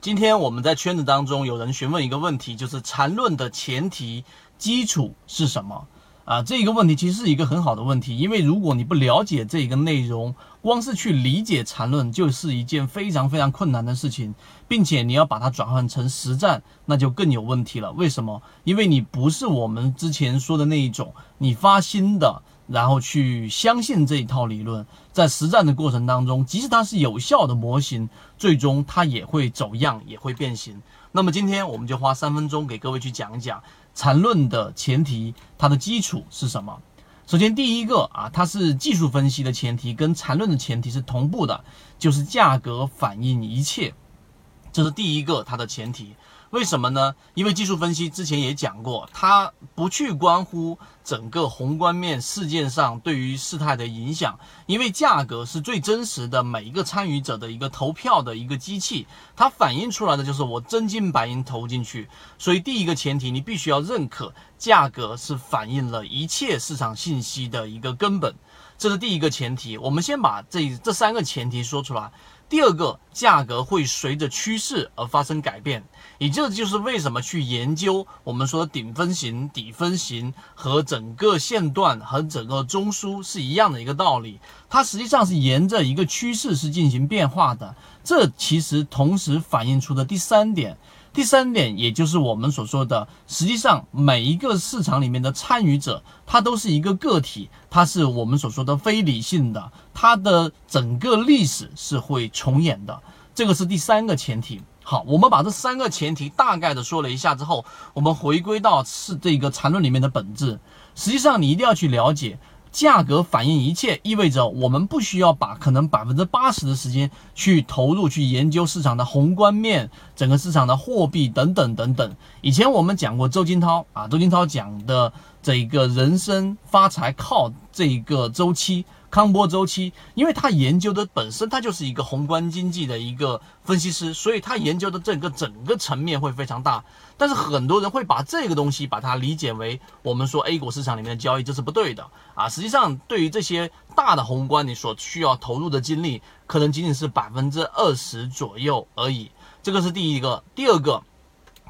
今天我们在圈子当中有人询问一个问题，就是缠论的前提基础是什么？啊，这一个问题其实是一个很好的问题，因为如果你不了解这一个内容，光是去理解缠论就是一件非常非常困难的事情，并且你要把它转换成实战，那就更有问题了。为什么？因为你不是我们之前说的那一种，你发心的。然后去相信这一套理论，在实战的过程当中，即使它是有效的模型，最终它也会走样，也会变形。那么今天我们就花三分钟给各位去讲一讲缠论的前提，它的基础是什么？首先第一个啊，它是技术分析的前提，跟缠论的前提是同步的，就是价格反映一切，这是第一个它的前提。为什么呢？因为技术分析之前也讲过，它不去关乎整个宏观面事件上对于事态的影响，因为价格是最真实的每一个参与者的一个投票的一个机器，它反映出来的就是我真金白银投进去。所以第一个前提，你必须要认可价格是反映了一切市场信息的一个根本，这是第一个前提。我们先把这这三个前提说出来。第二个，价格会随着趋势而发生改变，也这就是为什么去研究我们说顶分型、底分型和整个线段和整个中枢是一样的一个道理，它实际上是沿着一个趋势是进行变化的。这其实同时反映出的第三点。第三点，也就是我们所说的，实际上每一个市场里面的参与者，他都是一个个体，它是我们所说的非理性的，它的整个历史是会重演的，这个是第三个前提。好，我们把这三个前提大概的说了一下之后，我们回归到是这个缠论里面的本质，实际上你一定要去了解。价格反映一切，意味着我们不需要把可能百分之八十的时间去投入去研究市场的宏观面、整个市场的货币等等等等。以前我们讲过周金涛啊，周金涛讲的这一个人生发财靠这一个周期。康波周期，因为他研究的本身，他就是一个宏观经济的一个分析师，所以他研究的这个整个层面会非常大。但是很多人会把这个东西把它理解为我们说 A 股市场里面的交易，这是不对的啊！实际上，对于这些大的宏观，你所需要投入的精力，可能仅仅是百分之二十左右而已。这个是第一个，第二个，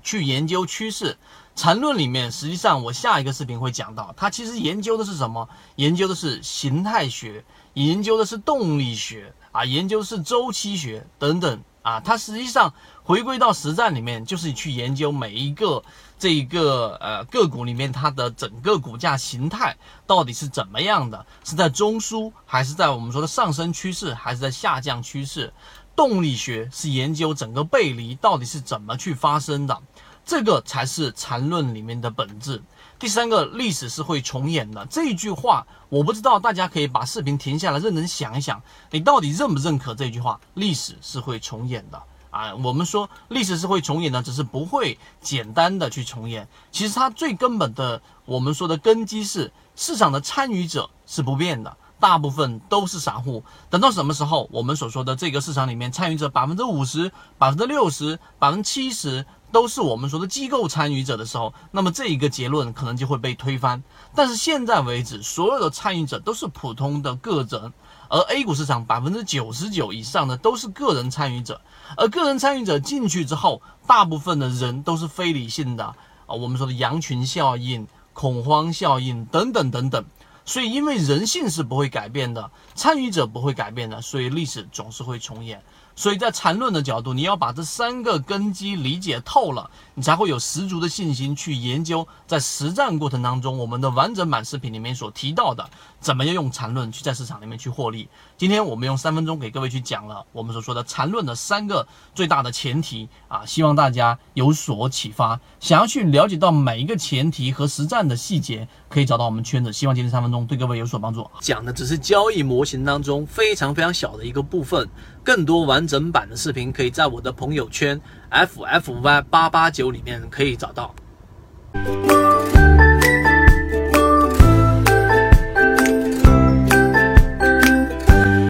去研究趋势。缠论里面，实际上我下一个视频会讲到，它其实研究的是什么？研究的是形态学，研究的是动力学啊，研究是周期学等等啊。它实际上回归到实战里面，就是去研究每一个这一个呃个股里面它的整个股价形态到底是怎么样的，是在中枢还是在我们说的上升趋势，还是在下降趋势？动力学是研究整个背离到底是怎么去发生的。这个才是缠论里面的本质。第三个，历史是会重演的。这句话，我不知道大家可以把视频停下来，认真想一想，你到底认不认可这句话？历史是会重演的啊！我们说历史是会重演的，只是不会简单的去重演。其实它最根本的，我们说的根基是市场的参与者是不变的，大部分都是散户。等到什么时候，我们所说的这个市场里面参与者百分之五十、百分之六十、百分之七十。都是我们说的机构参与者的时候，那么这一个结论可能就会被推翻。但是现在为止，所有的参与者都是普通的个人，而 A 股市场百分之九十九以上的都是个人参与者，而个人参与者进去之后，大部分的人都是非理性的啊，我们说的羊群效应、恐慌效应等等等等。所以，因为人性是不会改变的，参与者不会改变的，所以历史总是会重演。所以在缠论的角度，你要把这三个根基理解透了，你才会有十足的信心去研究在实战过程当中我们的完整版视频里面所提到的，怎么样用缠论去在市场里面去获利。今天我们用三分钟给各位去讲了我们所说的缠论的三个最大的前提啊，希望大家有所启发。想要去了解到每一个前提和实战的细节，可以找到我们圈子。希望今天三分钟对各位有所帮助。讲的只是交易模型当中非常非常小的一个部分，更多完整版的视频可以在我的朋友圈 ffy 八八九里面可以找到。